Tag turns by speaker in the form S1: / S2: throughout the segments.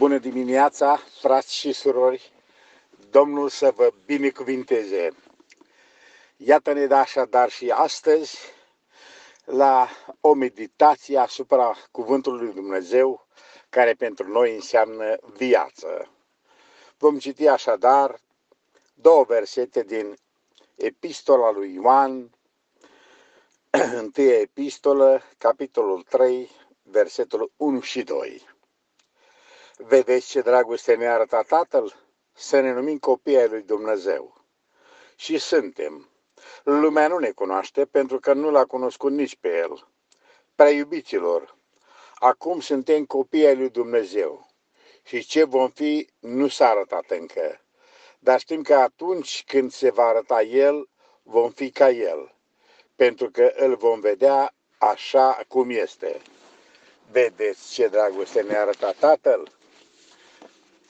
S1: Bună dimineața, frați și surori! Domnul să vă binecuvinteze! Iată-ne de așadar și astăzi la o meditație asupra Cuvântului Lui Dumnezeu, care pentru noi înseamnă viață. Vom citi așadar două versete din Epistola lui Ioan, întâia epistolă, capitolul 3, versetul 1 și 2. Vedeți ce dragoste ne-a arătat Tatăl? Să ne numim copii ai lui Dumnezeu. Și suntem. Lumea nu ne cunoaște pentru că nu l-a cunoscut nici pe El. Prea iubiților, acum suntem copii ai lui Dumnezeu. Și ce vom fi nu s-a arătat încă. Dar știm că atunci când se va arăta El, vom fi ca El. Pentru că îl vom vedea așa cum este. Vedeți ce dragoste ne-a arătat Tatăl?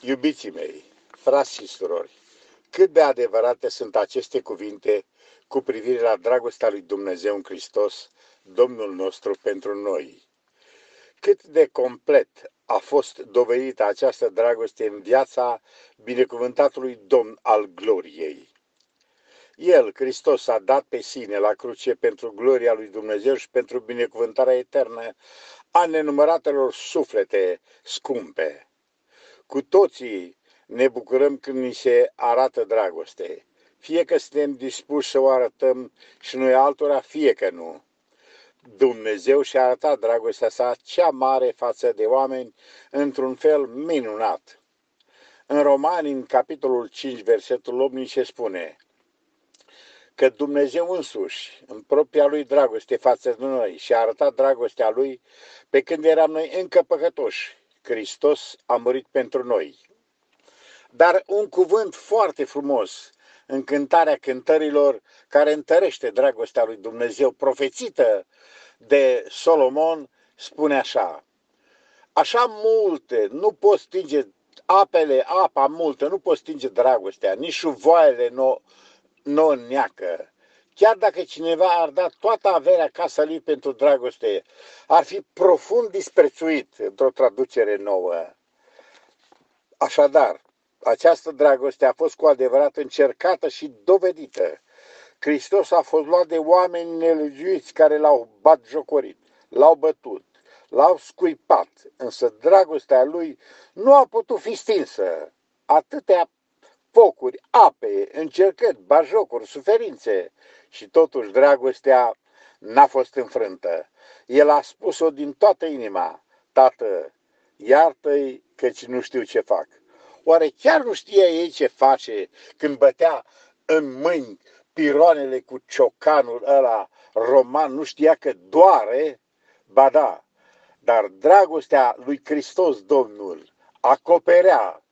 S1: Iubiții mei, frați și surori, cât de adevărate sunt aceste cuvinte cu privire la dragostea lui Dumnezeu în Hristos, Domnul nostru pentru noi. Cât de complet a fost dovedită această dragoste în viața binecuvântatului Domn al gloriei. El, Hristos, a dat pe sine la cruce pentru gloria lui Dumnezeu și pentru binecuvântarea eternă a nenumăratelor suflete scumpe. Cu toții ne bucurăm când ni se arată dragoste. Fie că suntem dispuși să o arătăm și noi altora, fie că nu. Dumnezeu și-a arătat dragostea sa cea mare față de oameni într-un fel minunat. În Romani, în capitolul 5, versetul 8, ni se spune că Dumnezeu însuși, în propria lui dragoste față de noi, și-a arătat dragostea lui pe când eram noi încă păcătoși, Hristos a murit pentru noi. Dar un cuvânt foarte frumos în cântarea cântărilor care întărește dragostea lui Dumnezeu, profețită de Solomon, spune așa. Așa multe, nu poți stinge apele, apa multă, nu poți stinge dragostea, nici șuvoaiele nu, nu neacă. Chiar dacă cineva ar da toată averea casa lui pentru dragoste, ar fi profund disprețuit într-o traducere nouă. Așadar, această dragoste a fost cu adevărat încercată și dovedită. Hristos a fost luat de oameni nelegiuiți care l-au bat jocorit, l-au bătut, l-au scuipat, însă dragostea lui nu a putut fi stinsă. Atâtea focuri, ape, încercări, bajocuri, suferințe și totuși dragostea n-a fost înfrântă. El a spus-o din toată inima, Tată, iartă-i căci nu știu ce fac. Oare chiar nu știa ei ce face când bătea în mâini piroanele cu ciocanul ăla roman, nu știa că doare? Ba da, dar dragostea lui Hristos Domnul acoperea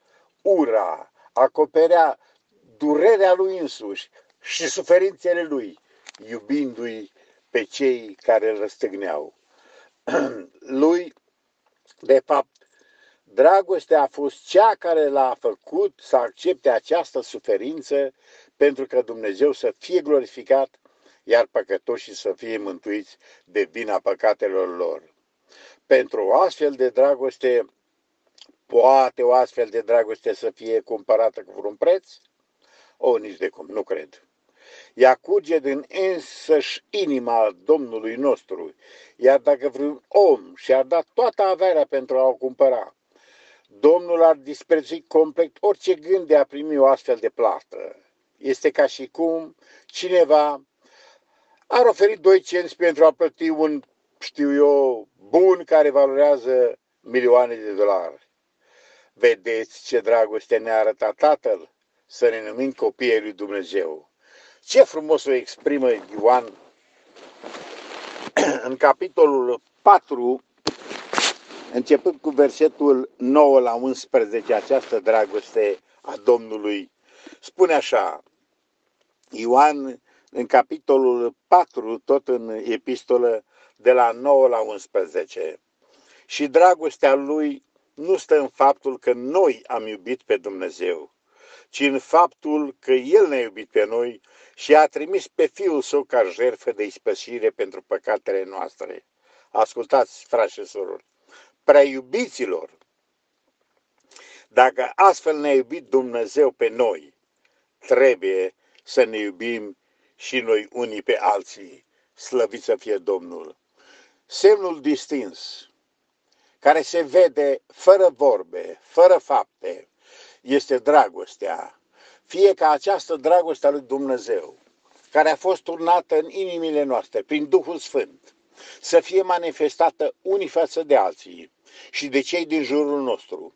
S1: ura, acoperea durerea lui însuși și suferințele lui, iubindu-i pe cei care îl răstăgneau. lui, de fapt, dragostea a fost cea care l-a făcut să accepte această suferință pentru că Dumnezeu să fie glorificat, iar păcătoșii să fie mântuiți de vina păcatelor lor. Pentru o astfel de dragoste, poate o astfel de dragoste să fie cumpărată cu vreun preț? O, nici de cum, nu cred. Ea curge din însăși inima Domnului nostru, iar dacă vreun om și-ar da toată averea pentru a o cumpăra, Domnul ar disprețui complet orice gând de a primi o astfel de plată. Este ca și cum cineva ar oferi 2 cenți pentru a plăti un, știu eu, bun care valorează milioane de dolari. Vedeți ce dragoste ne-a arătat Tatăl? Să ne numim copiii lui Dumnezeu. Ce frumos o exprimă Ioan în capitolul 4, începând cu versetul 9 la 11, această dragoste a Domnului. Spune așa, Ioan în capitolul 4, tot în epistolă, de la 9 la 11. Și dragostea lui nu stă în faptul că noi am iubit pe Dumnezeu, ci în faptul că El ne-a iubit pe noi și a trimis pe Fiul Său ca jertfă de ispășire pentru păcatele noastre. Ascultați, frați și surori, prea iubiților, Dacă astfel ne-a iubit Dumnezeu pe noi, trebuie să ne iubim și noi unii pe alții. Slăvit să fie Domnul! Semnul distins, care se vede fără vorbe, fără fapte, este dragostea. Fie ca această dragoste a lui Dumnezeu, care a fost turnată în inimile noastre prin Duhul Sfânt, să fie manifestată unii față de alții și de cei din jurul nostru,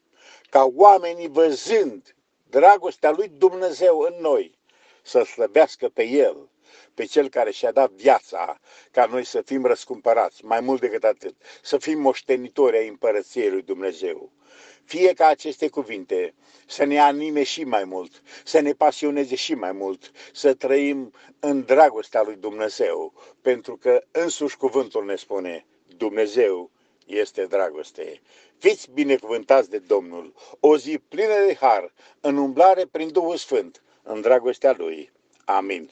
S1: ca oamenii văzând dragostea lui Dumnezeu în noi, să slăbească pe El, pe Cel care și-a dat viața ca noi să fim răscumpărați, mai mult decât atât, să fim moștenitori ai împărăției lui Dumnezeu. Fie ca aceste cuvinte să ne anime și mai mult, să ne pasioneze și mai mult, să trăim în dragostea lui Dumnezeu, pentru că însuși cuvântul ne spune, Dumnezeu este dragoste. Fiți binecuvântați de Domnul, o zi plină de har, în umblare prin Duhul Sfânt, în dragostea Lui. Amin.